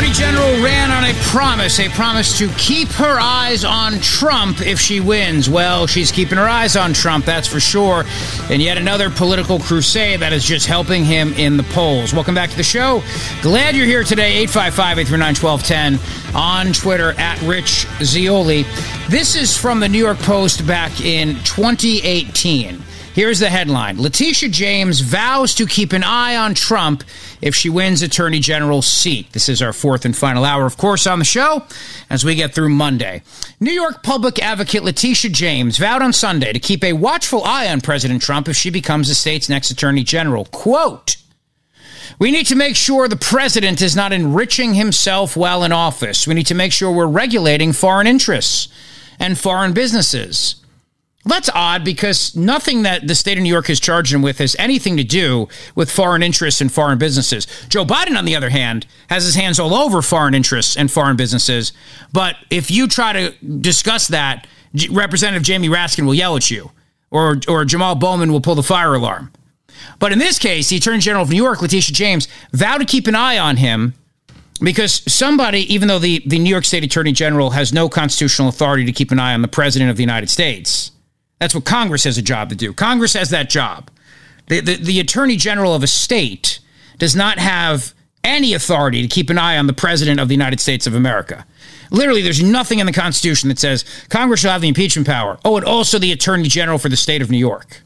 Attorney General ran on a promise, a promise to keep her eyes on Trump if she wins. Well, she's keeping her eyes on Trump, that's for sure. And yet another political crusade that is just helping him in the polls. Welcome back to the show. Glad you're here today. 855 839 1210 on Twitter at Rich Zeoli. This is from the New York Post back in 2018. Here's the headline Letitia James vows to keep an eye on Trump if she wins Attorney General's seat. This is our fourth and final hour, of course, on the show as we get through Monday. New York public advocate Letitia James vowed on Sunday to keep a watchful eye on President Trump if she becomes the state's next Attorney General. Quote, we need to make sure the president is not enriching himself while in office. We need to make sure we're regulating foreign interests and foreign businesses. That's odd because nothing that the state of New York has charged him with has anything to do with foreign interests and foreign businesses. Joe Biden, on the other hand, has his hands all over foreign interests and foreign businesses. But if you try to discuss that, Representative Jamie Raskin will yell at you, or, or Jamaal Bowman will pull the fire alarm. But in this case, the Attorney General of New York, Letitia James, vowed to keep an eye on him because somebody, even though the, the New York State Attorney General has no constitutional authority to keep an eye on the President of the United States, that's what Congress has a job to do. Congress has that job. The, the, the Attorney General of a state does not have any authority to keep an eye on the President of the United States of America. Literally, there's nothing in the Constitution that says Congress shall have the impeachment power. Oh, and also the Attorney General for the state of New York.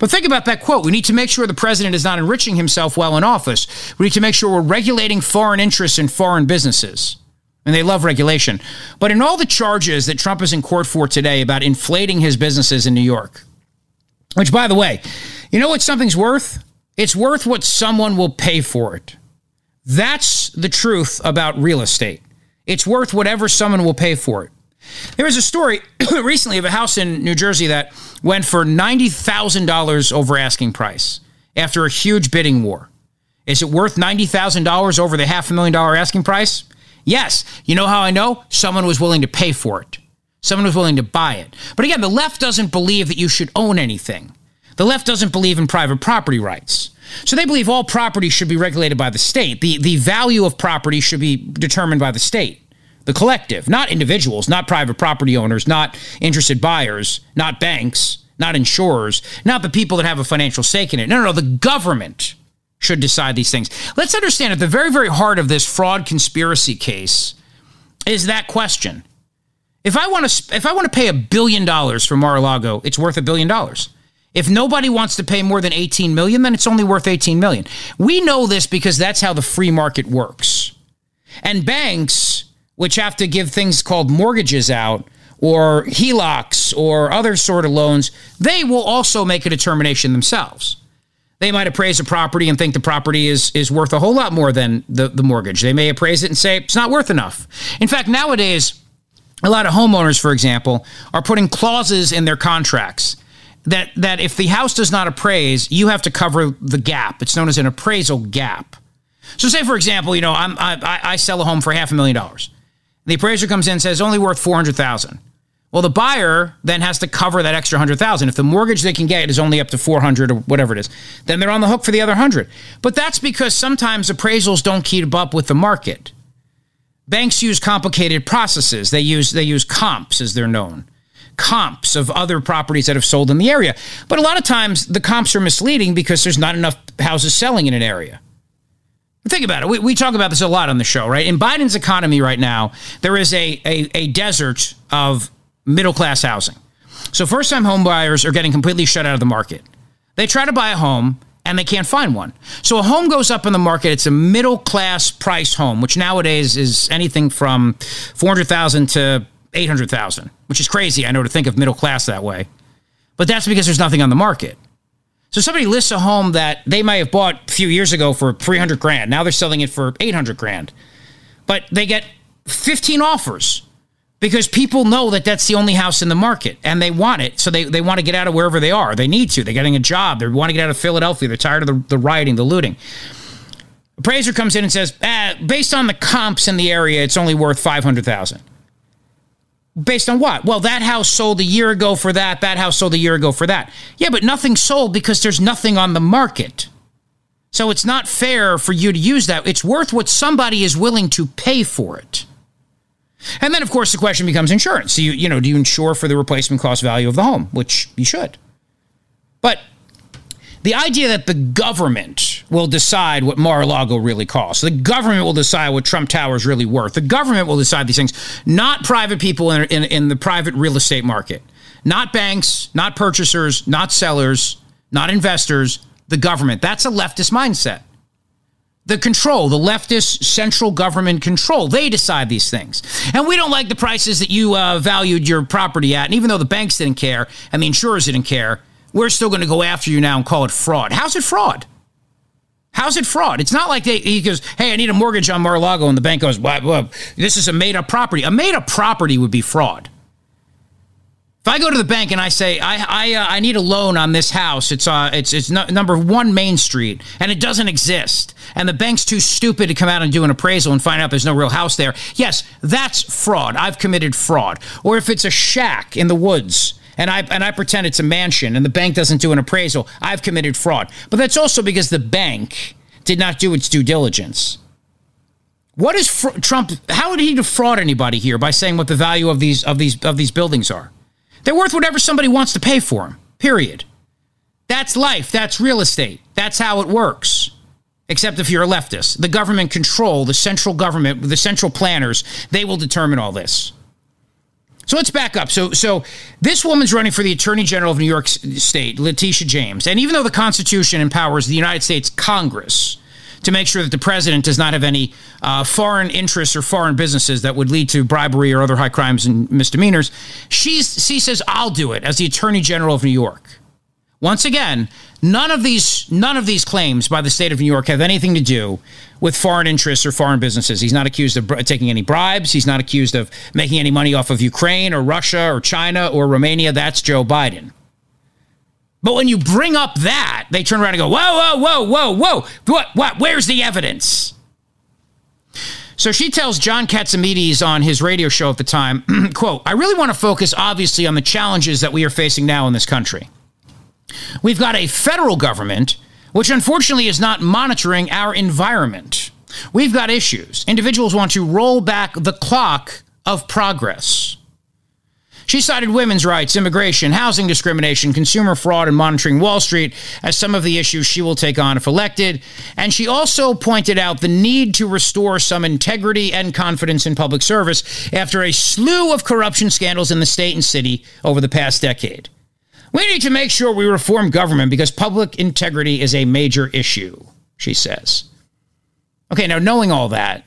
But think about that quote. We need to make sure the president is not enriching himself while in office. We need to make sure we're regulating foreign interests and foreign businesses and they love regulation. But in all the charges that Trump is in court for today about inflating his businesses in New York, which, by the way, you know what something's worth? It's worth what someone will pay for it. That's the truth about real estate. It's worth whatever someone will pay for it. There was a story recently of a house in New Jersey that went for $90,000 over asking price after a huge bidding war. Is it worth $90,000 over the half a million dollar asking price? Yes. You know how I know? Someone was willing to pay for it. Someone was willing to buy it. But again, the left doesn't believe that you should own anything. The left doesn't believe in private property rights. So they believe all property should be regulated by the state. The, the value of property should be determined by the state, the collective, not individuals, not private property owners, not interested buyers, not banks, not insurers, not the people that have a financial stake in it. No, no, no, the government should decide these things. Let's understand at the very, very heart of this fraud conspiracy case is that question. If I want to, if I want to pay a billion dollars for Mar-a-Lago, it's worth a billion dollars. If nobody wants to pay more than 18 million, then it's only worth 18 million. We know this because that's how the free market works. And banks, which have to give things called mortgages out or HELOCs or other sort of loans, they will also make a determination themselves. They might appraise a property and think the property is is worth a whole lot more than the, the mortgage. They may appraise it and say it's not worth enough. In fact, nowadays, a lot of homeowners, for example, are putting clauses in their contracts that that if the house does not appraise, you have to cover the gap. It's known as an appraisal gap. So, say for example, you know, I'm, I, I sell a home for half a million dollars, The appraiser comes in and says only worth 400,000. Well, the buyer then has to cover that extra 100,000. If the mortgage they can get is only up to 400 or whatever it is, then they're on the hook for the other 100. But that's because sometimes appraisals don't keep up with the market. Banks use complicated processes. They use they use comps as they're known. Comps of other properties that have sold in the area. But a lot of times the comps are misleading because there's not enough houses selling in an area. Think about it. We, we talk about this a lot on the show, right? In Biden's economy right now, there is a, a, a desert of middle class housing. So first time home buyers are getting completely shut out of the market. They try to buy a home and they can't find one. So a home goes up in the market. It's a middle class price home, which nowadays is anything from 400,000 to 800,000, which is crazy. I know to think of middle class that way. But that's because there's nothing on the market. So somebody lists a home that they might have bought a few years ago for 300 grand. Now they're selling it for 800 grand. But they get 15 offers because people know that that's the only house in the market and they want it. So they, they want to get out of wherever they are. They need to. They're getting a job. They want to get out of Philadelphia. They're tired of the, the rioting, the looting. Appraiser comes in and says, ah, based on the comps in the area, it's only worth 500000 Based on what? Well, that house sold a year ago for that. That house sold a year ago for that. Yeah, but nothing sold because there's nothing on the market. So it's not fair for you to use that. It's worth what somebody is willing to pay for it. And then, of course, the question becomes insurance. So you, you know, do you insure for the replacement cost value of the home, which you should. But the idea that the government will decide what Mar-a-Lago really costs, the government will decide what Trump Tower is really worth, the government will decide these things, not private people in, in, in the private real estate market, not banks, not purchasers, not sellers, not investors, the government. That's a leftist mindset the control, the leftist central government control. They decide these things. And we don't like the prices that you uh, valued your property at. And even though the banks didn't care and the insurers didn't care, we're still going to go after you now and call it fraud. How's it fraud? How's it fraud? It's not like they, he goes, hey, I need a mortgage on Mar-a-Lago, and the bank goes, this is a made-up property. A made-up property would be fraud. If I go to the bank and I say I I, uh, I need a loan on this house, it's uh it's it's no, number one Main Street, and it doesn't exist, and the bank's too stupid to come out and do an appraisal and find out there's no real house there. Yes, that's fraud. I've committed fraud. Or if it's a shack in the woods and I and I pretend it's a mansion and the bank doesn't do an appraisal, I've committed fraud. But that's also because the bank did not do its due diligence. What is fr- Trump? How would he defraud anybody here by saying what the value of these of these of these buildings are? They're worth whatever somebody wants to pay for them, period. That's life. That's real estate. That's how it works. Except if you're a leftist. The government control, the central government, the central planners, they will determine all this. So let's back up. So, so this woman's running for the Attorney General of New York State, Letitia James. And even though the Constitution empowers the United States Congress to make sure that the president does not have any uh, foreign interests or foreign businesses that would lead to bribery or other high crimes and misdemeanors. She's, she says, I'll do it as the Attorney General of New York. Once again, none of these none of these claims by the state of New York have anything to do with foreign interests or foreign businesses. He's not accused of taking any bribes. He's not accused of making any money off of Ukraine or Russia or China or Romania. That's Joe Biden. But when you bring up that, they turn around and go, whoa, whoa, whoa, whoa, whoa. What, what, where's the evidence? So she tells John Catsimatidis on his radio show at the time, quote, I really want to focus obviously on the challenges that we are facing now in this country. We've got a federal government which unfortunately is not monitoring our environment. We've got issues. Individuals want to roll back the clock of progress. She cited women's rights, immigration, housing discrimination, consumer fraud, and monitoring Wall Street as some of the issues she will take on if elected. And she also pointed out the need to restore some integrity and confidence in public service after a slew of corruption scandals in the state and city over the past decade. We need to make sure we reform government because public integrity is a major issue, she says. Okay, now knowing all that,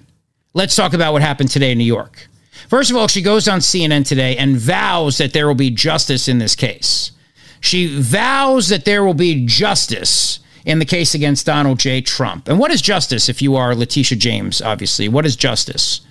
let's talk about what happened today in New York. First of all, she goes on CNN today and vows that there will be justice in this case. She vows that there will be justice in the case against Donald J. Trump. And what is justice if you are Letitia James, obviously? What is justice?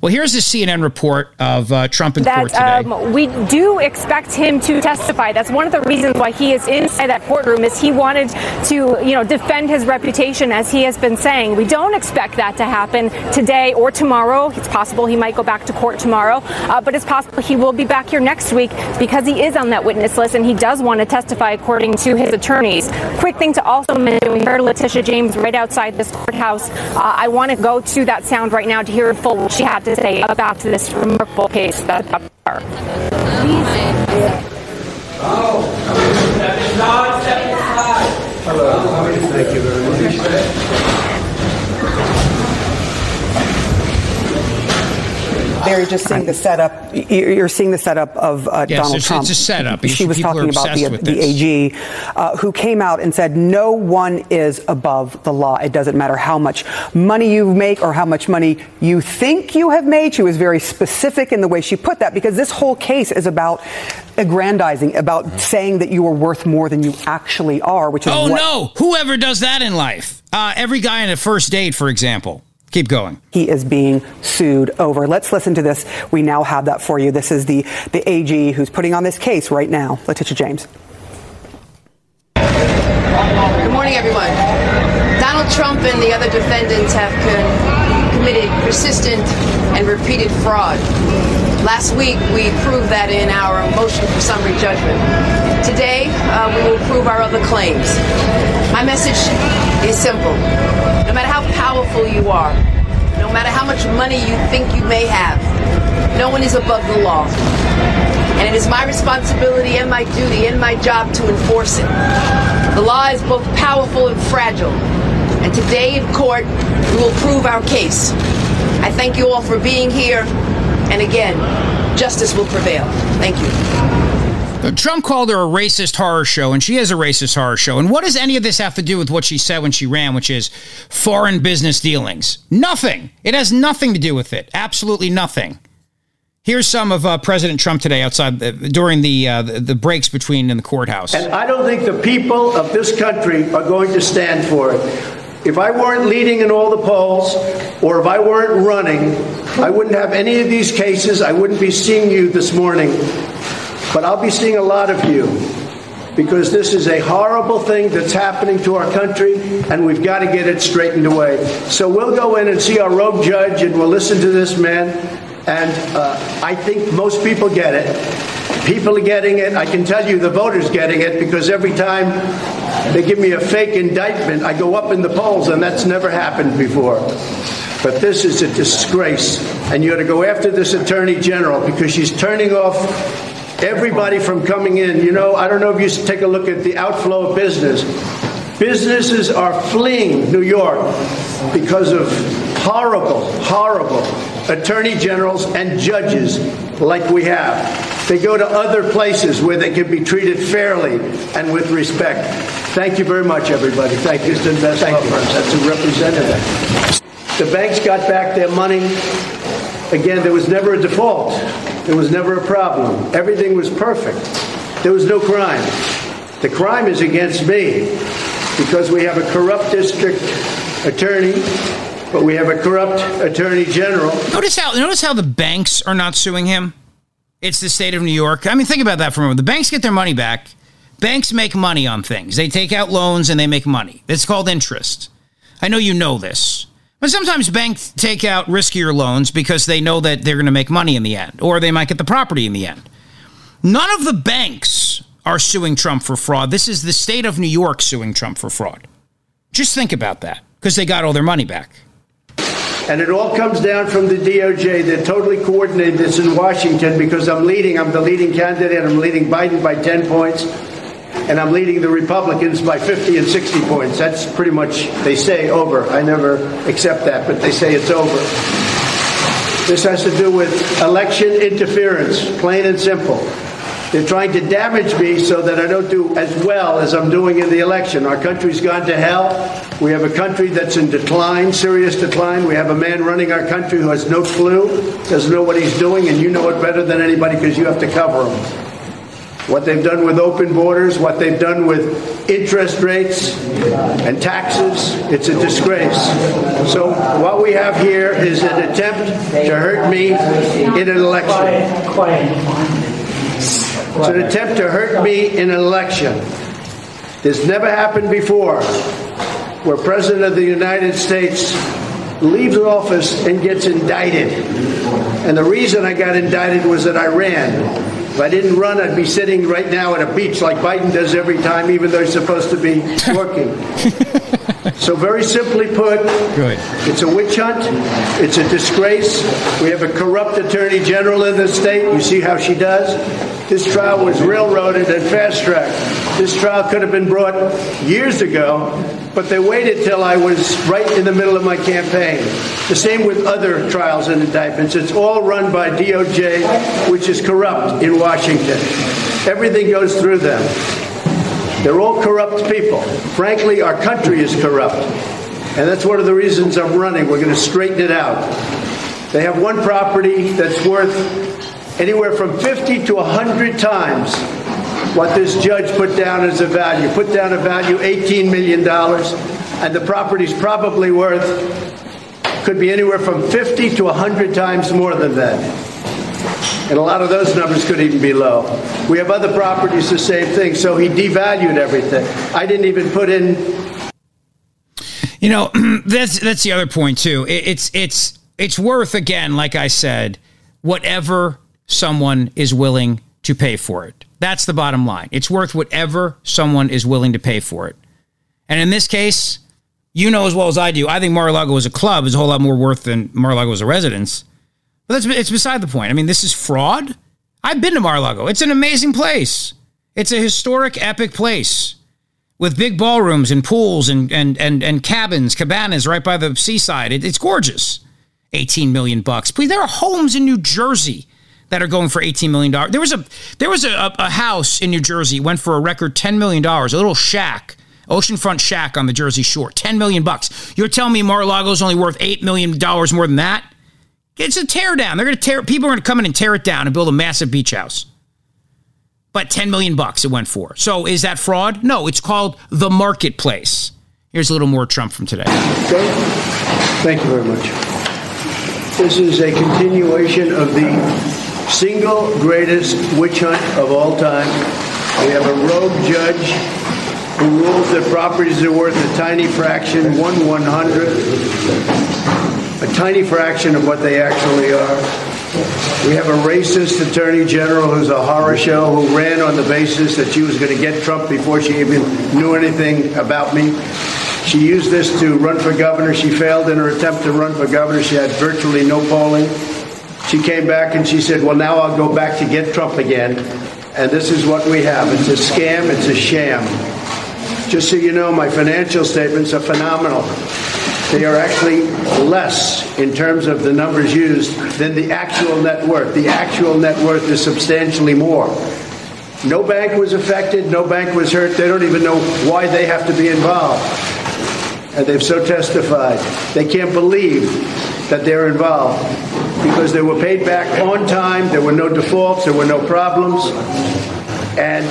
Well, here's the CNN report of uh, Trump in that, court today. Um, we do expect him to testify. That's one of the reasons why he is inside that courtroom is he wanted to, you know, defend his reputation as he has been saying. We don't expect that to happen today or tomorrow. It's possible he might go back to court tomorrow, uh, but it's possible he will be back here next week because he is on that witness list and he does want to testify according to his attorneys. Quick thing to also mention: we heard Letitia James right outside this courthouse. Uh, I want to go to that sound right now to hear in full she had to say about this remarkable case that's up her. Thank you Barry, just seeing the setup. You're seeing the setup of uh, Yes, Donald it's- Trump. it's a setup. She was People talking about the, the. AG, uh, who came out and said, "No one is above the law. It doesn't matter how much money you make or how much money you think you have made." She was very specific in the way she put that because this whole case is about aggrandizing, about saying that you are worth more than you actually are, which is oh what no! Whoever does that in life, uh, every guy on a first date, for example. Keep going. he is being sued over. Let's listen to this. We now have that for you. This is the, the AG who's putting on this case right now, Letitia James. Good morning, everyone. Donald Trump and the other defendants have con- committed persistent and repeated fraud. Last week, we proved that in our motion for summary judgment. Today, uh, we will prove our other claims. My message is simple. No matter how powerful you are, no matter how much money you think you may have, no one is above the law. And it is my responsibility and my duty and my job to enforce it. The law is both powerful and fragile. And today in court, we will prove our case. I thank you all for being here. And again, justice will prevail. Thank you. Uh, Trump called her a racist horror show, and she is a racist horror show. And what does any of this have to do with what she said when she ran, which is foreign business dealings? Nothing. It has nothing to do with it. Absolutely nothing. Here's some of uh, President Trump today outside the, during the, uh, the the breaks between in the courthouse. And I don't think the people of this country are going to stand for it. If I weren't leading in all the polls, or if I weren't running, I wouldn't have any of these cases. I wouldn't be seeing you this morning. But I'll be seeing a lot of you because this is a horrible thing that's happening to our country, and we've got to get it straightened away. So we'll go in and see our rogue judge, and we'll listen to this man. And uh, I think most people get it. People are getting it. I can tell you the voters getting it because every time they give me a fake indictment, I go up in the polls, and that's never happened before. But this is a disgrace, and you ought to go after this attorney general because she's turning off everybody from coming in. You know, I don't know if you should take a look at the outflow of business. Businesses are fleeing New York because of horrible, horrible attorney generals and judges like we have. They go to other places where they can be treated fairly and with respect. Thank you very much, everybody. Thank you. Thank you. That's a representative. The banks got back their money. Again, there was never a default. There was never a problem. Everything was perfect. There was no crime. The crime is against me because we have a corrupt district attorney, but we have a corrupt attorney general. Notice how notice how the banks are not suing him. It's the state of New York. I mean, think about that for a moment. The banks get their money back. Banks make money on things. They take out loans and they make money. It's called interest. I know you know this. But sometimes banks take out riskier loans because they know that they're going to make money in the end, or they might get the property in the end. None of the banks are suing Trump for fraud. This is the state of New York suing Trump for fraud. Just think about that because they got all their money back. And it all comes down from the DOJ. They're totally coordinated this in Washington because I'm leading. I'm the leading candidate. I'm leading Biden by 10 points. And I'm leading the Republicans by 50 and 60 points. That's pretty much, they say, over. I never accept that, but they say it's over. This has to do with election interference, plain and simple. They're trying to damage me so that I don't do as well as I'm doing in the election. Our country's gone to hell. We have a country that's in decline, serious decline. We have a man running our country who has no clue, doesn't know what he's doing, and you know it better than anybody because you have to cover him. What they've done with open borders, what they've done with interest rates and taxes. It's a disgrace. So what we have here is an attempt to hurt me in an election. It's an attempt to hurt me in an election. This never happened before, where President of the United States leaves office and gets indicted. And the reason I got indicted was that I ran. If I didn't run, I'd be sitting right now at a beach like Biden does every time, even though he's supposed to be working. so, very simply put, Good. it's a witch hunt. It's a disgrace. We have a corrupt attorney general in the state. You see how she does? This trial was railroaded and fast tracked. This trial could have been brought years ago, but they waited till I was right in the middle of my campaign. The same with other trials and indictments. It's all run by DOJ, which is corrupt in Washington. Everything goes through them. They're all corrupt people. Frankly, our country is corrupt. And that's one of the reasons I'm running. We're going to straighten it out. They have one property that's worth anywhere from 50 to 100 times what this judge put down as a value. Put down a value $18 million, and the property's probably worth, could be anywhere from 50 to 100 times more than that. And a lot of those numbers could even be low. We have other properties, the same thing. So he devalued everything. I didn't even put in. You know, that's that's the other point too. It, it's it's it's worth again, like I said, whatever someone is willing to pay for it. That's the bottom line. It's worth whatever someone is willing to pay for it. And in this case, you know as well as I do, I think Mar-a-Lago as a club is a whole lot more worth than Mar-a-Lago as a residence. But that's it's beside the point. I mean, this is fraud. I've been to Mar-a-Lago. It's an amazing place. It's a historic, epic place with big ballrooms and pools and and and, and cabins, cabanas right by the seaside. It, it's gorgeous. 18 million bucks. Please, there are homes in New Jersey that are going for 18 million dollars. There was a there was a, a house in New Jersey went for a record 10 million dollars. A little shack, oceanfront shack on the Jersey Shore. 10 million bucks. You're telling me Mar-a-Lago is only worth 8 million dollars more than that? It's a tear down. They're going to tear. People are going to come in and tear it down and build a massive beach house. But 10 million bucks it went for. So is that fraud? No, it's called the marketplace. Here's a little more Trump from today. Okay. Thank you very much. This is a continuation of the single greatest witch hunt of all time. We have a rogue judge who rules that properties are worth a tiny fraction, one one hundredth a tiny fraction of what they actually are. We have a racist attorney general who's a horror show who ran on the basis that she was going to get Trump before she even knew anything about me. She used this to run for governor. She failed in her attempt to run for governor. She had virtually no polling. She came back and she said, Well, now I'll go back to get Trump again. And this is what we have it's a scam, it's a sham. Just so you know, my financial statements are phenomenal. They are actually less in terms of the numbers used than the actual net worth. The actual net worth is substantially more. No bank was affected, no bank was hurt. They don't even know why they have to be involved. And they've so testified. They can't believe that they're involved because they were paid back on time, there were no defaults, there were no problems, and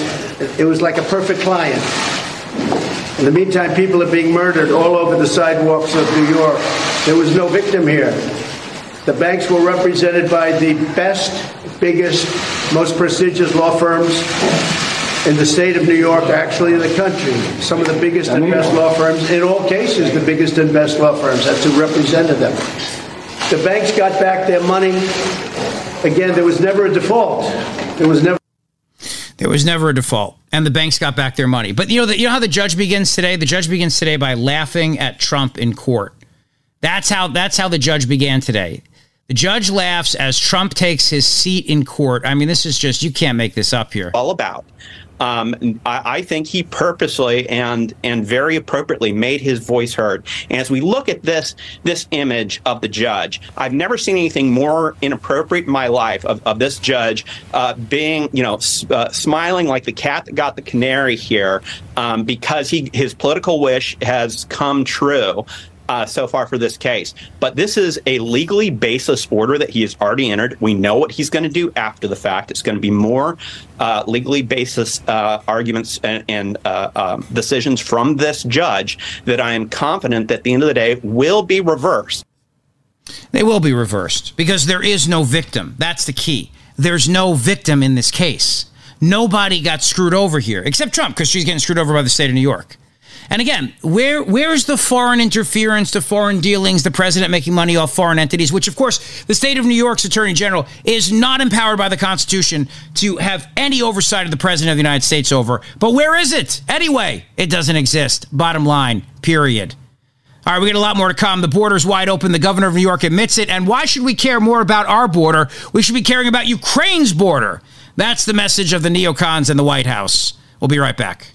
it was like a perfect client. In the meantime, people are being murdered all over the sidewalks of New York. There was no victim here. The banks were represented by the best, biggest, most prestigious law firms in the state of New York, actually in the country. Some of the biggest and best law firms, in all cases, the biggest and best law firms. That's who represented them. The banks got back their money. Again, there was never a default. There was never. There was never a default, and the banks got back their money. But you know, the, you know how the judge begins today. The judge begins today by laughing at Trump in court. That's how. That's how the judge began today. The judge laughs as Trump takes his seat in court. I mean, this is just you can't make this up here. All about. Um, I, I, think he purposely and and very appropriately made his voice heard. And as we look at this this image of the judge, I've never seen anything more inappropriate in my life of, of this judge uh, being, you know, uh, smiling like the cat that got the canary here um, because he his political wish has come true. Uh, so far for this case. But this is a legally baseless order that he has already entered. We know what he's going to do after the fact. It's going to be more uh, legally baseless uh, arguments and, and uh, um, decisions from this judge that I am confident that at the end of the day will be reversed. They will be reversed because there is no victim. That's the key. There's no victim in this case. Nobody got screwed over here except Trump because she's getting screwed over by the state of New York. And again, where where's the foreign interference, the foreign dealings, the president making money off foreign entities, which of course the state of New York's attorney general is not empowered by the Constitution to have any oversight of the president of the United States over. But where is it? Anyway, it doesn't exist. Bottom line, period. All right, we got a lot more to come. The border's wide open. The governor of New York admits it. And why should we care more about our border? We should be caring about Ukraine's border. That's the message of the neocons in the White House. We'll be right back.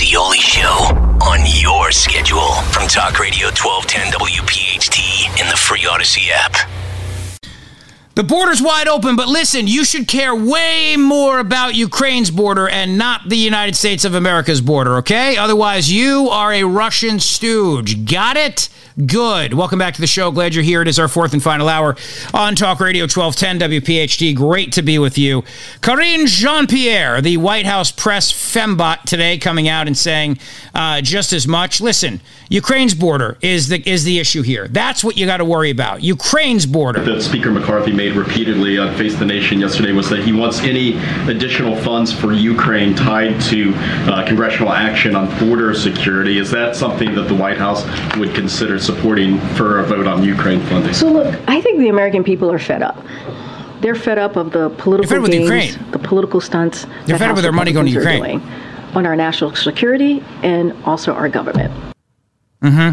The Zeoli Show on your schedule from Talk Radio 1210 WPHT in the free Odyssey app. The border's wide open, but listen, you should care way more about Ukraine's border and not the United States of America's border, okay? Otherwise, you are a Russian stooge. Got it? Good. Welcome back to the show. Glad you're here. It is our fourth and final hour on Talk Radio 1210 WPHT. Great to be with you. Karine Jean Pierre, the White House press fembot, today coming out and saying uh, just as much. Listen, Ukraine's border is the is the issue here. That's what you got to worry about. Ukraine's border. That Speaker McCarthy made repeatedly on Face the Nation yesterday was that he wants any additional funds for Ukraine tied to uh, congressional action on border security. Is that something that the White House would consider supporting for a vote on Ukraine funding? So look, I think the American people are fed up. They're fed up of the political with games, Ukraine. the political stunts. They're that fed up with their money going to Ukraine. on our national security and also our government. Hmm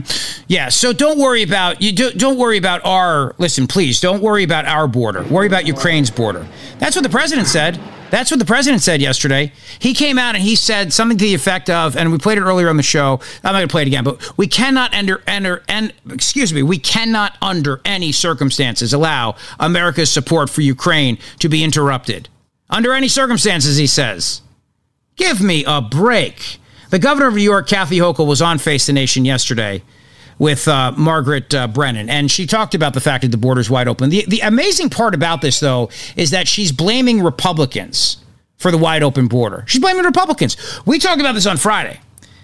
Yeah. So don't worry about you. Do, don't worry about our. Listen, please don't worry about our border. Worry about Ukraine's border. That's what the president said. That's what the president said yesterday. He came out and he said something to the effect of, and we played it earlier on the show. I'm not going to play it again, but we cannot enter, enter, and excuse me, we cannot under any circumstances allow America's support for Ukraine to be interrupted. Under any circumstances, he says. Give me a break. The governor of New York, Kathy Hochul, was on Face the Nation yesterday with uh, Margaret uh, Brennan, and she talked about the fact that the border's wide open. The, the amazing part about this, though, is that she's blaming Republicans for the wide open border. She's blaming Republicans. We talked about this on Friday.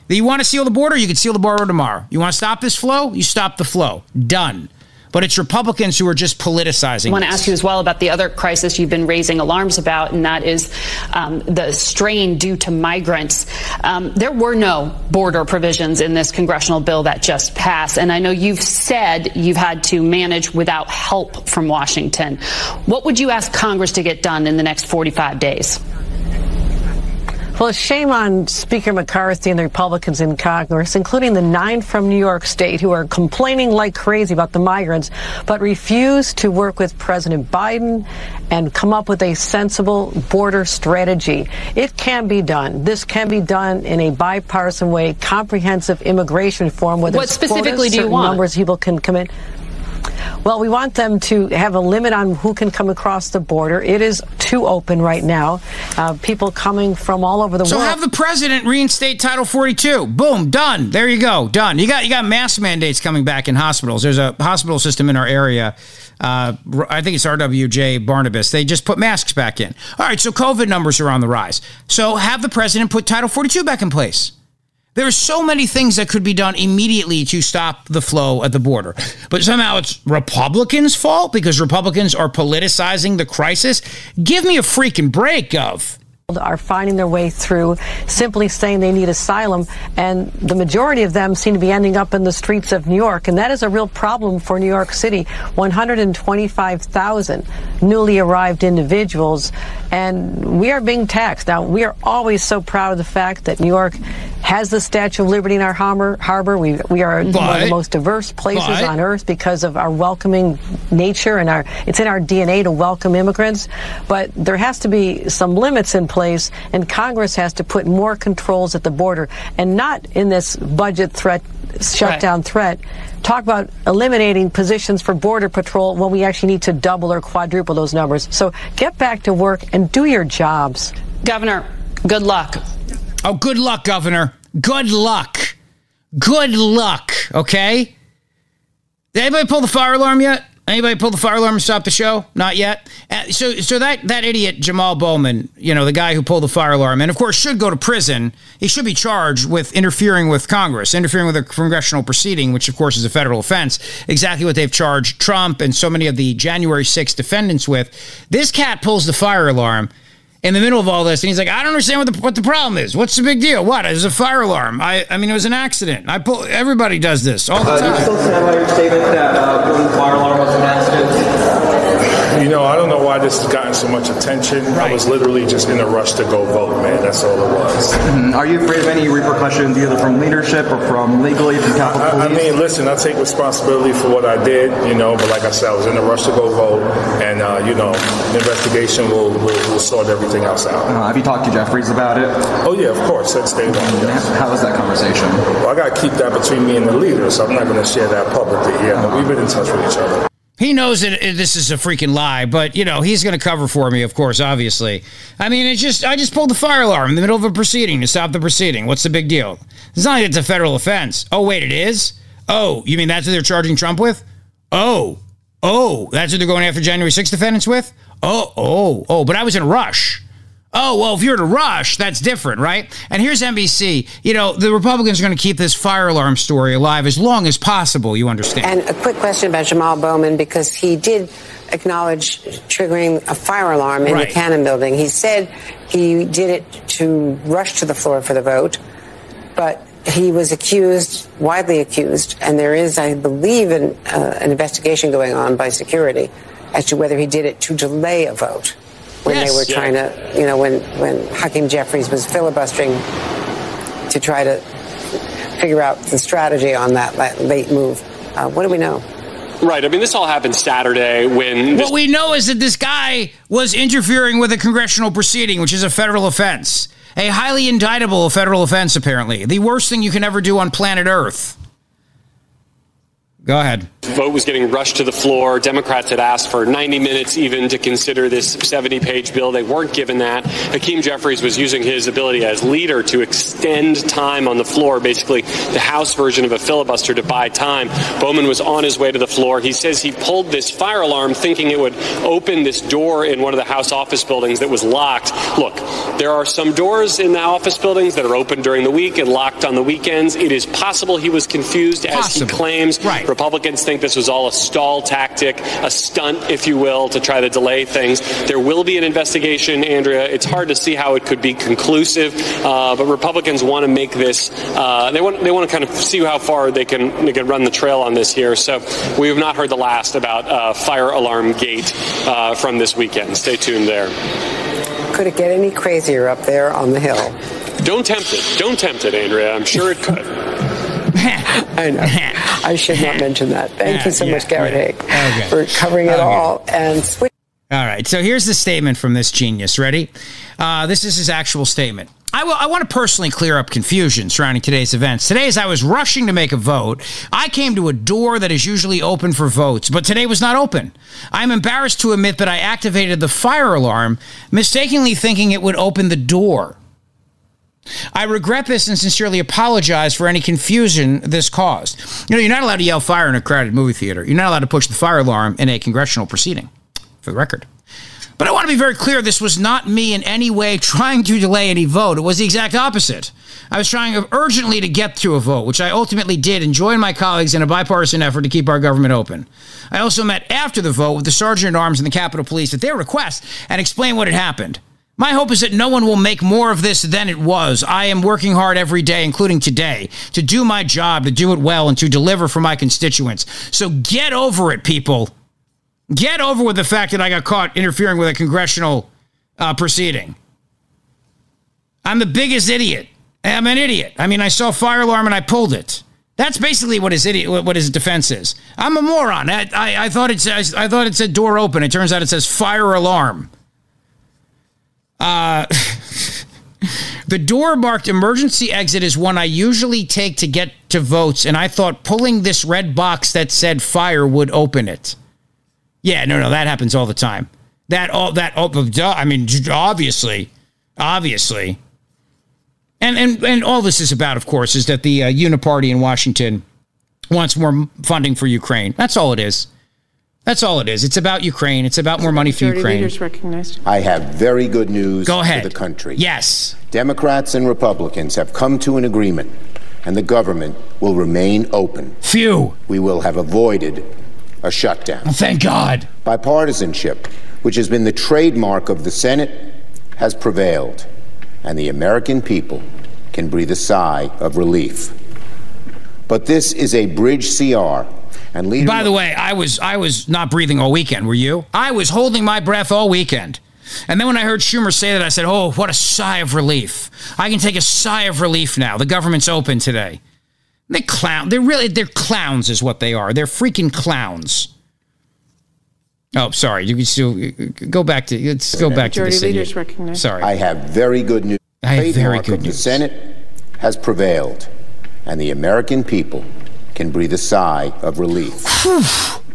That you want to seal the border, you can seal the border tomorrow. You want to stop this flow, you stop the flow. Done. But it's Republicans who are just politicizing. I want to ask you as well about the other crisis you've been raising alarms about, and that is um, the strain due to migrants. Um, there were no border provisions in this congressional bill that just passed, and I know you've said you've had to manage without help from Washington. What would you ask Congress to get done in the next 45 days? Well, shame on Speaker McCarthy and the Republicans in Congress, including the nine from New York State who are complaining like crazy about the migrants, but refuse to work with President Biden and come up with a sensible border strategy. It can be done. This can be done in a bipartisan way, comprehensive immigration reform. Where What specifically do you want? Numbers people can come in. Well, we want them to have a limit on who can come across the border. It is too open right now. Uh, people coming from all over the So world. So have the president reinstate Title 42. Boom, done. There you go, done. You got you got mask mandates coming back in hospitals. There's a hospital system in our area. Uh, I think it's RWJ Barnabas. They just put masks back in. All right, so COVID numbers are on the rise. So have the president put Title 42 back in place. There are so many things that could be done immediately to stop the flow at the border. But somehow it's Republicans' fault because Republicans are politicizing the crisis. Give me a freaking break, Gov. are finding their way through simply saying they need asylum and the majority of them seem to be ending up in the streets of New York and that is a real problem for New York City 125,000 newly arrived individuals and we are being taxed now we are always so proud of the fact that New York has the Statue of Liberty in our harbor harbor. We we are one of the most diverse places but- on earth because of our welcoming nature and our it's in our DNA to welcome immigrants. But there has to be some limits in place and Congress has to put more controls at the border and not in this budget threat shutdown threat. Talk about eliminating positions for border patrol when we actually need to double or quadruple those numbers. So get back to work and do your jobs. Governor good luck Oh, good luck, Governor. Good luck. Good luck. Okay. Did anybody pull the fire alarm yet? Anybody pull the fire alarm and stop the show? Not yet. Uh, so, so that that idiot Jamaal Bowman, you know, the guy who pulled the fire alarm, and of course should go to prison. He should be charged with interfering with Congress, interfering with a congressional proceeding, which of course is a federal offense. Exactly what they've charged Trump and so many of the January 6th defendants with. This cat pulls the fire alarm in the middle of all this, and he's like, "I don't understand what the what the problem is. What's the big deal? What? It's a fire alarm. I I mean, it was an accident. I pull. Everybody does this all the Uh, do you time." still stand by your statement that uh, the fire alarm was an accident? You know, I don't know why this has gotten so much attention. I was literally just in a rush to go vote, man. That's all it was. Mhm. Are you afraid of any repercussions either from leadership or from legally from Capitol I, I mean, listen, I take responsibility for what I did, you know, but like I said, I was in a rush to go vote, and, uh, you know, the investigation will, will, will sort everything else out. Uh, have you talked to Jeffries about it? Oh, yeah, of course. That's day one. Yes. How was that conversation? Well, I got to keep that between me and the leader, so I'm not going to share that publicly. Yeah, but we've been in touch with each other. He knows that uh, this is a freaking lie, but you know he's going to cover for me, of course. Obviously, I mean, it's just I just pulled the fire alarm in the middle of a proceeding to stop the proceeding. What's the big deal? It's not like it's a federal offense. Oh wait, it is. Oh, you mean that's what they're charging Trump with? Oh, oh, that's what they're going after January 6th defendants with? Oh, oh, oh, but I was in a rush. Oh, well, if you're a rush, that's different, right? And here's NBC. You know, the Republicans are going to keep this fire alarm story alive as long as possible, you understand. And a quick question about Jamaal Bowman because he did acknowledge triggering a fire alarm in Right. the Cannon building. He said he did it to rush to the floor for the vote, but he was accused, widely accused, and there is, I believe, an, uh, an investigation going on by security as to whether he did it to delay a vote when Yes. they were Yeah. trying to, you know, when, when Hakeem Jeffries was filibustering to try to figure out the strategy on that la- late move. Uh, what do we know? Right. I mean, this all happened Saturday when this What we know is that this guy was interfering with a congressional proceeding, which is a federal offense. A highly indictable federal offense, apparently. The worst thing you can ever do on planet Earth. Go ahead. vote was getting rushed to the floor. Democrats had asked for 90 minutes even to consider this 70 page bill. They weren't given that. Hakeem Jeffries was using his ability as leader to extend time on the floor, basically the House version of a filibuster to buy time. Bowman was on his way to the floor. He says he pulled this fire alarm thinking it would open this door in one of the House office buildings that was locked. Look, there are some doors in the office buildings that are open during the week and locked on the weekends. It is possible he was confused as he claims. Right. Republicans think this was all a stall tactic, a stunt, if you will, to try to delay things. There will be an investigation, Andrea. It's hard to see how it could be conclusive, uh, but Republicans want to make this. Uh, they want they want to kind of see how far they can they can run the trail on this here. So we have not heard the last about uh, fire alarm gate uh, from this weekend. Stay tuned there. Could it get any crazier up there on the hill? Don't tempt it. Don't tempt it, Andrea. I'm sure it could. I know. I should not mention that. Thank you so Yeah, much, Garrett yeah. Haig, Okay. for covering it Okay. all and. All right. So here's the statement from this genius. Ready? Uh, this is his actual statement. I, will, I want to personally clear up confusion surrounding today's events. Today, as I was rushing to make a vote, I came to a door that is usually open for votes, but today was not open. I'm embarrassed to admit that I activated the fire alarm, mistakenly thinking it would open the door. I regret this and sincerely apologize for any confusion this caused. You know, you're not allowed to yell fire in a crowded movie theater. You're not allowed to push the fire alarm in a congressional proceeding, for the record. But I want to be very clear this was not me in any way trying to delay any vote. It was the exact opposite. I was trying urgently to get to a vote, which I ultimately did and joined my colleagues in a bipartisan effort to keep our government open. I also met after the vote with the Sergeant at Arms and the Capitol Police at their request and explained what had happened. My hope is that no one will make more of this than it was. I am working hard every day, including today, to do my job, to do it well, and to deliver for my constituents. So get over it, people. Get over with the fact that I got caught interfering with a congressional uh, proceeding. I'm the biggest idiot. I'm an idiot. I mean, I saw fire alarm and I pulled it. That's basically what his idiot, what his defense is. I'm a moron. I, I, I thought it says, I thought it said door open. It turns out it says fire alarm. Uh, the door marked emergency exit is one I usually take to get to votes, and I thought pulling this red box that said fire would open it. Yeah, no, no, that happens all the time. That all that oh, duh, I mean, obviously, obviously, and and and all this is about, of course, is that the uh, Uniparty in Washington wants more funding for Ukraine. That's all it is. That's all it is. It's about Ukraine. It's about more money for Ukraine. leaders recognized. I have very good news Go ahead. for the country. Yes. Democrats and Republicans have come to an agreement, and the government will remain open. Phew. We will have avoided a shutdown. Thank God. Bipartisanship, which has been the trademark of the Senate, has prevailed, and the American people can breathe a sigh of relief. But this is a bridge CR, and leader. By the way, I was I was not breathing all weekend. Were you? I was holding my breath all weekend. And then when I heard Schumer say that, I said, "Oh, what a sigh of relief! I can take a sigh of relief now. The government's open today." They clown. They're really they're clowns, is what they are. They're freaking clowns. Oh, sorry. You can still go back to let's go back to the leaders recognized. Sorry. I have very good news. I have The very good of the news. Senate has prevailed, and the American people can breathe a sigh of relief.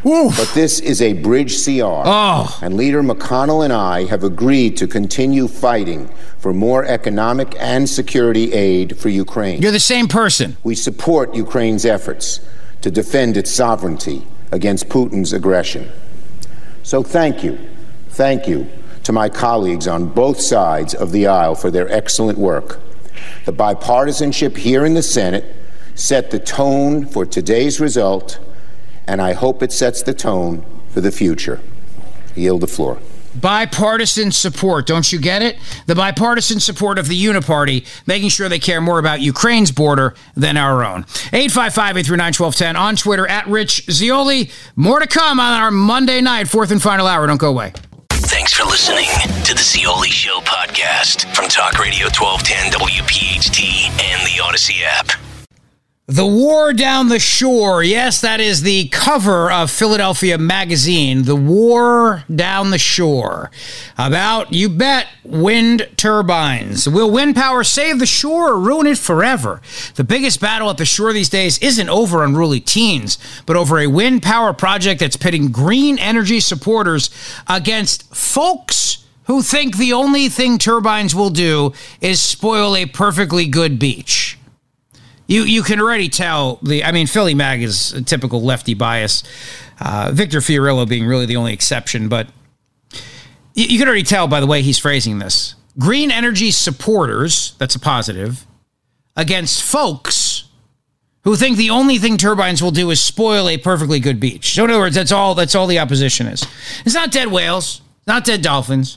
But this is a bridge CR. Oh. And Leader McConnell and I have agreed to continue fighting for more economic and security aid for Ukraine. You're the same person. We support Ukraine's efforts to defend its sovereignty against Putin's aggression. So thank you, thank you to my colleagues on both sides of the aisle for their excellent work. The bipartisanship here in the Senate set the tone for today's result, and I hope it sets the tone for the future. I yield the floor. Bipartisan support, don't you get it? The bipartisan support of the Uniparty, making sure they care more about Ukraine's border than our own. 855 839 1210 on Twitter at Rich Zeoli. More to come on our Monday night, fourth and final hour. Don't go away. Thanks for listening to the Zeoli Show podcast from Talk Radio 1210 WPHT and the Odyssey app. The War Down the Shore. Yes, that is the cover of Philadelphia Magazine. The War Down the Shore. About, you bet, wind turbines. Will wind power save the shore or ruin it forever? The biggest battle at the shore these days isn't over unruly teens, but over a wind power project that's pitting green energy supporters against folks who think the only thing turbines will do is spoil a perfectly good beach. You you can already tell the. I mean, Philly Mag is a typical lefty bias. Uh, Victor Fiorillo being really the only exception, but you, you can already tell by the way he's phrasing this. Green energy supporters, that's a positive, against folks who think the only thing turbines will do is spoil a perfectly good beach. So in other words, that's all that's all the opposition is. It's not dead whales, it's not dead dolphins.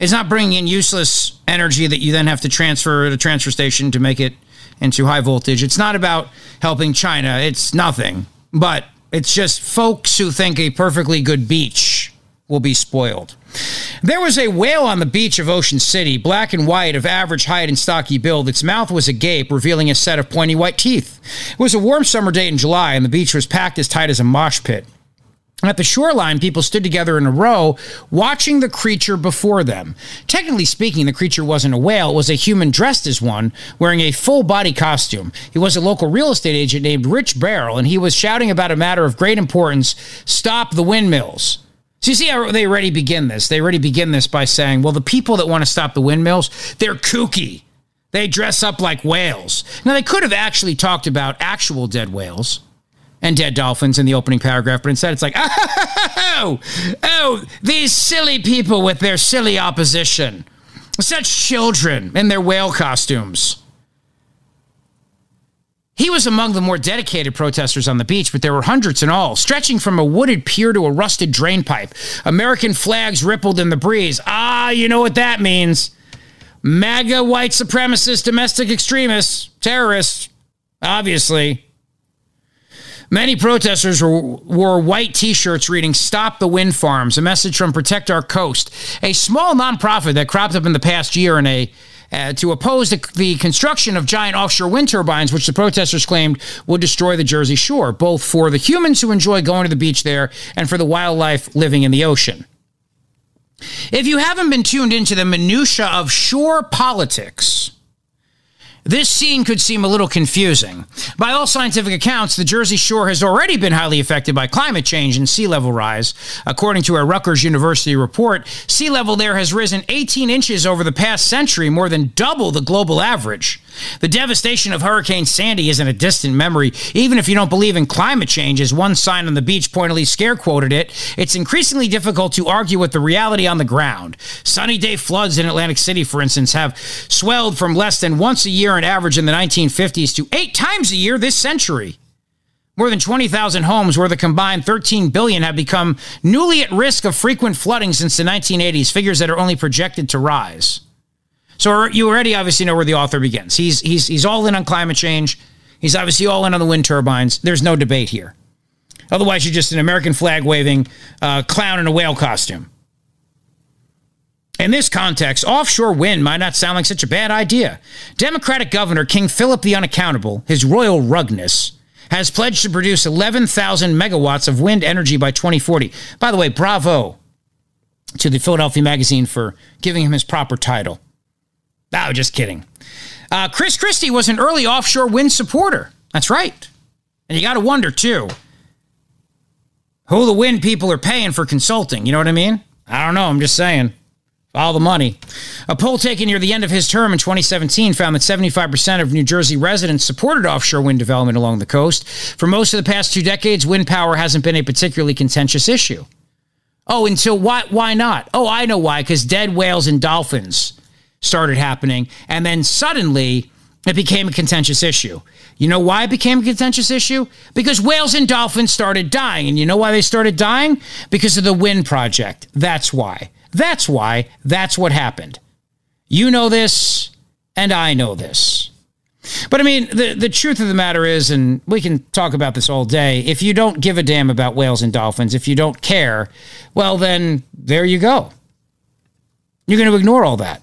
It's not bringing in useless energy that you then have to transfer at a transfer station to make it into high voltage. It's not about helping China. It's nothing. But it's just folks who think a perfectly good beach will be spoiled. There was a whale on the beach of Ocean City, black and white, of average height and stocky build. Its mouth was agape, revealing a set of pointy white teeth. It was a warm summer day in July, and the beach was packed as tight as a mosh pit. At the shoreline, people stood together in a row, watching the creature before them. Technically speaking, the creature wasn't a whale, it was a human dressed as one, wearing a full body costume. He was a local real estate agent named Rich Barrel, and he was shouting about a matter of great importance stop the windmills. So you see how they already begin this? They already begin this by saying, well, the people that want to stop the windmills, they're kooky. They dress up like whales. Now, they could have actually talked about actual dead whales and dead dolphins in the opening paragraph, but instead it's like, oh, oh, these silly people with their silly opposition. Such children in their whale costumes. He was among the more dedicated protesters on the beach, but there were hundreds in all, stretching from a wooded pier to a rusted drain pipe. American flags rippled in the breeze. Ah, you know what that means. MAGA white supremacists, domestic extremists, terrorists, obviously. Many protesters wore white t shirts reading Stop the Wind Farms, a message from Protect Our Coast, a small nonprofit that cropped up in the past year in a uh, to oppose the, the, construction of giant offshore wind turbines, which the protesters claimed would destroy the Jersey Shore, both for the humans who enjoy going to the beach there and for the wildlife living in the ocean. If you haven't been tuned into the minutia of shore politics, this scene could seem a little confusing. By all scientific accounts, the Jersey Shore has already been highly affected by climate change and sea level rise. According to a Rutgers University report, sea level there has risen 18 inches over the past century, more than double the global average. The devastation of Hurricane Sandy isn't a distant memory. Even if you don't believe in climate change, as one sign on the beach pointedly scare quoted it, it's increasingly difficult to argue with the reality on the ground. Sunny day floods in Atlantic City, for instance, have swelled from less than once a year on average in the 1950s to eight times a year this century. More than 20,000 homes worth a combined 13 billion have become newly at risk of frequent flooding since the 1980s, figures that are only projected to rise. So you already obviously know where the author begins. He's he's he's all in on climate change. He's obviously all in on the wind turbines. There's no debate here. Otherwise, you're just an American flag waving uh, clown in a whale costume. In this context, offshore wind might not sound like such a bad idea. Democratic Governor King Philip the Unaccountable, his royal rugness, has pledged to produce 11,000 megawatts of wind energy by 2040. By the way, bravo to the Philadelphia Magazine for giving him his proper title. No, just kidding. Uh, Chris Christie was an early offshore wind supporter. That's right. And you got to wonder, too, who the wind people are paying for consulting. You know what I mean? I don't know. I'm just saying. All the money. A poll taken near the end of his term in 2017 found that 75% of New Jersey residents supported offshore wind development along the coast. For most of the past two decades, wind power hasn't been a particularly contentious issue. Oh, until why? Why not? Oh, I know why. Because dead whales and dolphins started happening. And then suddenly it became a contentious issue. You know why it became a contentious issue? Because whales and dolphins started dying. And you know why they started dying? Because of the wind project. That's why. That's why. That's what happened. You know this, and I know this. But I mean, the, the truth of the matter is, and we can talk about this all day, if you don't give a damn about whales and dolphins, if you don't care, well, then there you go. You're going to ignore all that.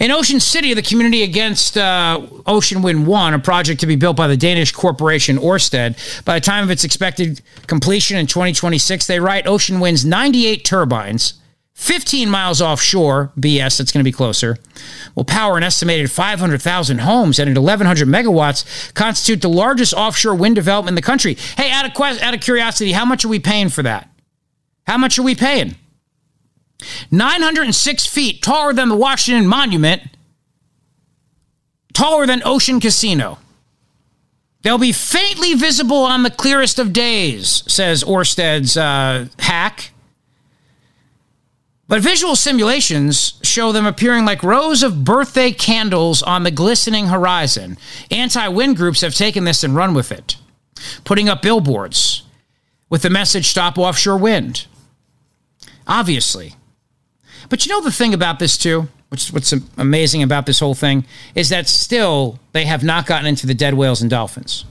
In Ocean City, the community against uh, Ocean Wind 1, a project to be built by the Danish corporation Orsted. By the time of its expected completion in 2026, they write Ocean Wind's 98 turbines, 15 miles offshore, BS, that's going to be closer, will power an estimated 500,000 homes and at 1,100 megawatts constitute the largest offshore wind development in the country. Hey, out of, out of curiosity, how much are we paying for that? How much are we paying? 906 feet taller than the Washington Monument, taller than Ocean Casino. They'll be faintly visible on the clearest of days, says Orsted's uh, hack. But visual simulations show them appearing like rows of birthday candles on the glistening horizon. Anti wind groups have taken this and run with it, putting up billboards with the message Stop Offshore Wind. Obviously, but you know the thing about this too, which is what's amazing about this whole thing is that still they have not gotten into the dead whales and dolphins.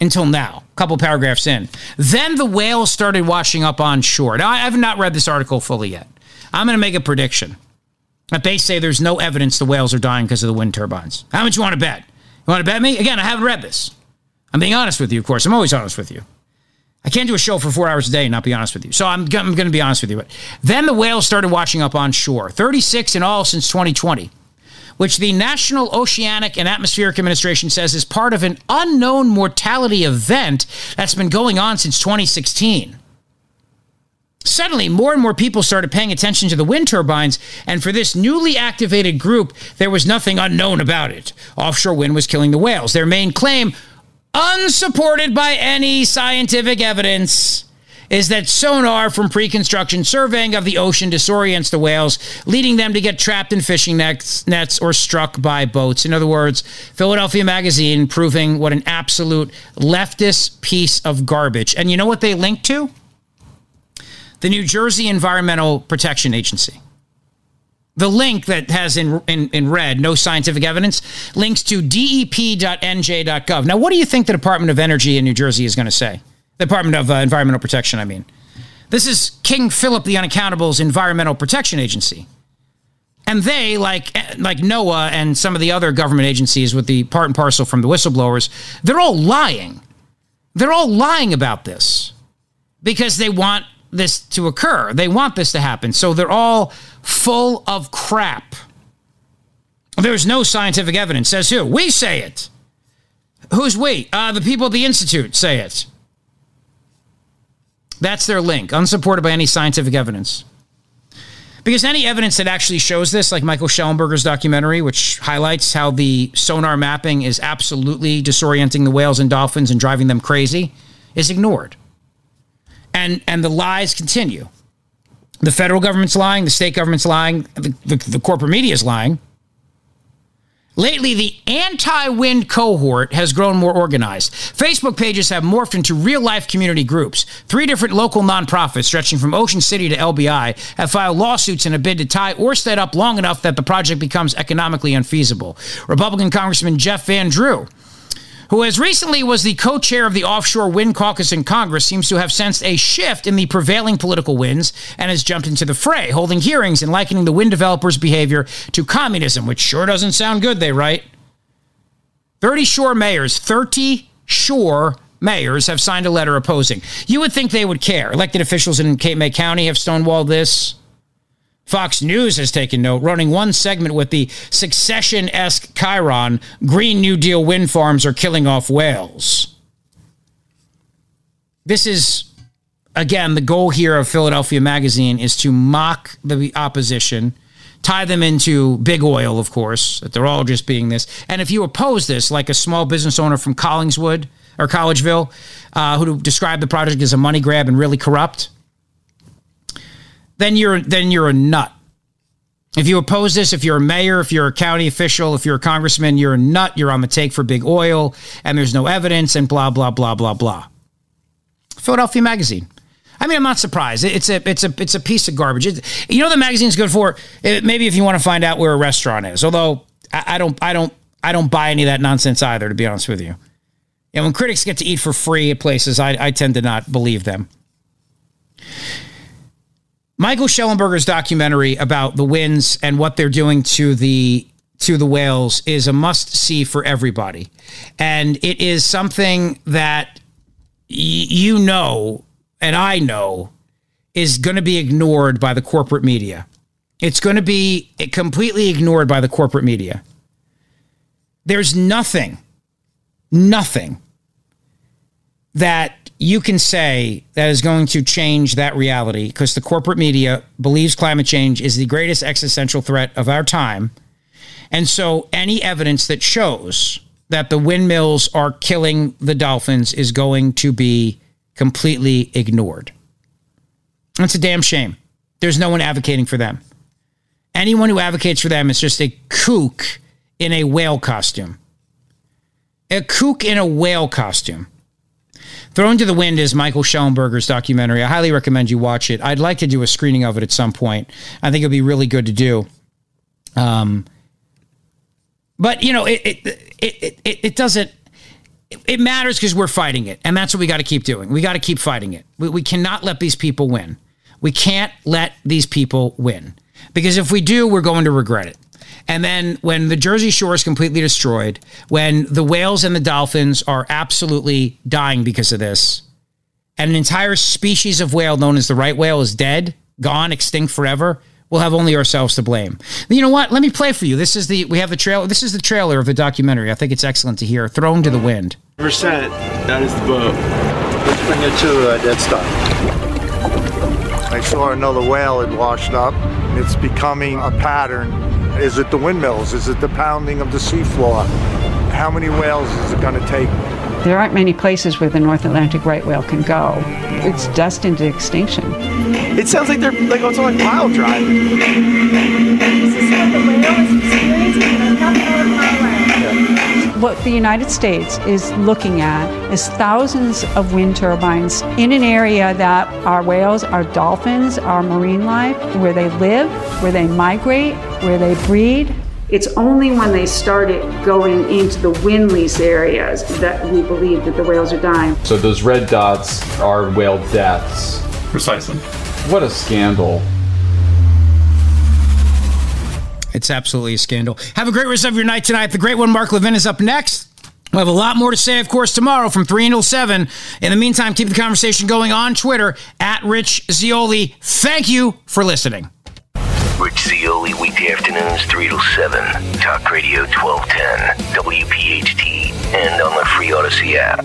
until now, a couple paragraphs in. Then the whales started washing up on shore. Now, I have not read this article fully yet. I'm going to make a prediction that they say there's no evidence the whales are dying because of the wind turbines. How much you want to bet? You want to bet me? Again, I haven't read this. I'm being honest with you, of course. I'm always honest with you. I can't do a show for four hours a day and not be honest with you. So I'm, I'm going to be honest with you. But then the whales started washing up on shore, 36 in all since 2020 which the National Oceanic and Atmospheric Administration says is part of an unknown mortality event that's been going on since 2016. Suddenly, more and more people started paying attention to the wind turbines, and for this newly activated group, there was nothing unknown about it. Offshore wind was killing the whales. Their main claim, unsupported by any scientific evidence, is that sonar from pre construction surveying of the ocean disorients the whales, leading them to get trapped in fishing nets, nets or struck by boats. In other words, Philadelphia Magazine proving what an absolute leftist piece of garbage. And you know what they linked to? The New Jersey Environmental Protection Agency. The link that has in, in, in red, no scientific evidence, links to dep.nj.gov. Now, what do you think the Department of Energy in New Jersey is going to say? The Department of uh, Environmental Protection, I mean. This is King Philip the Unaccountable's Environmental Protection Agency. And they, like, like NOAA and some of the other government agencies with the part and parcel from the whistleblowers, they're all lying. They're all lying about this because they want this to occur. They want this to happen. So they're all full of crap. There's no scientific evidence. Says who? We say it. Who's we? Uh, the people at the Institute say it. That's their link, unsupported by any scientific evidence. Because any evidence that actually shows this, like Michael Shellenberger's documentary, which highlights how the sonar mapping is absolutely disorienting the whales and dolphins and driving them crazy, is ignored. And, and the lies continue. The federal government's lying, the state government's lying, the, the, the corporate media is lying. Lately, the anti wind cohort has grown more organized. Facebook pages have morphed into real life community groups. Three different local nonprofits, stretching from Ocean City to LBI, have filed lawsuits in a bid to tie Orsted up long enough that the project becomes economically unfeasible. Republican Congressman Jeff Van Drew who as recently was the co-chair of the offshore wind caucus in Congress, seems to have sensed a shift in the prevailing political winds and has jumped into the fray, holding hearings and likening the wind developers' behavior to communism, which sure doesn't sound good, they write. 30 shore mayors, 30 shore mayors have signed a letter opposing. You would think they would care. Elected officials in Cape May County have stonewalled this. Fox News has taken note, running one segment with the succession esque Chyron Green New Deal wind farms are killing off whales. This is, again, the goal here of Philadelphia Magazine is to mock the opposition, tie them into big oil, of course, that they're all just being this. And if you oppose this, like a small business owner from Collingswood or Collegeville, uh, who described the project as a money grab and really corrupt, then you're then you're a nut. If you oppose this, if you're a mayor, if you're a county official, if you're a congressman, you're a nut. You're on the take for big oil, and there's no evidence, and blah blah blah blah blah. Philadelphia Magazine. I mean, I'm not surprised. It's a it's a it's a piece of garbage. It, you know, the magazine's good for it, maybe if you want to find out where a restaurant is. Although I, I don't I don't I don't buy any of that nonsense either. To be honest with you, and when critics get to eat for free at places, I, I tend to not believe them. Michael Shellenberger's documentary about the winds and what they're doing to the to the whales is a must see for everybody. And it is something that y- you know and I know is going to be ignored by the corporate media. It's going to be completely ignored by the corporate media. There's nothing, nothing that you can say that is going to change that reality because the corporate media believes climate change is the greatest existential threat of our time. And so any evidence that shows that the windmills are killing the dolphins is going to be completely ignored. That's a damn shame. There's no one advocating for them. Anyone who advocates for them is just a kook in a whale costume. A kook in a whale costume. Thrown to the Wind is Michael Shellenberger's documentary. I highly recommend you watch it. I'd like to do a screening of it at some point. I think it'd be really good to do. Um, but you know, it it, it it it doesn't it matters because we're fighting it. And that's what we got to keep doing. We got to keep fighting it. We, we cannot let these people win. We can't let these people win. Because if we do, we're going to regret it. And then when the Jersey Shore is completely destroyed, when the whales and the dolphins are absolutely dying because of this, and an entire species of whale known as the right whale is dead, gone, extinct forever, we'll have only ourselves to blame. You know what? Let me play for you. This is the we have the trailer. This is the trailer of the documentary. I think it's excellent to hear. Thrown to the wind. Percent. That is the boat. Let's bring it to a Dead stop. I saw another whale had washed up. It's becoming a pattern. Is it the windmills? Is it the pounding of the seafloor? How many whales is it going to take? There aren't many places where the North Atlantic right whale can go. It's destined to extinction. It sounds like they're like it's like pile driving. This is what the whale is experiencing what the United States is looking at is thousands of wind turbines in an area that our whales, our dolphins, our marine life, where they live, where they migrate, where they breed. It's only when they started going into the wind lease areas that we believe that the whales are dying. So those red dots are whale deaths. Precisely. What a scandal. It's absolutely a scandal. Have a great rest of your night tonight. The great one, Mark Levin, is up next. We'll have a lot more to say, of course, tomorrow from 3 until 7. In the meantime, keep the conversation going on Twitter at Rich Zeoli. Thank you for listening. Rich Zeoli, weekday afternoons, 3 till 7. Talk Radio 1210, WPHT, and on the free Odyssey app.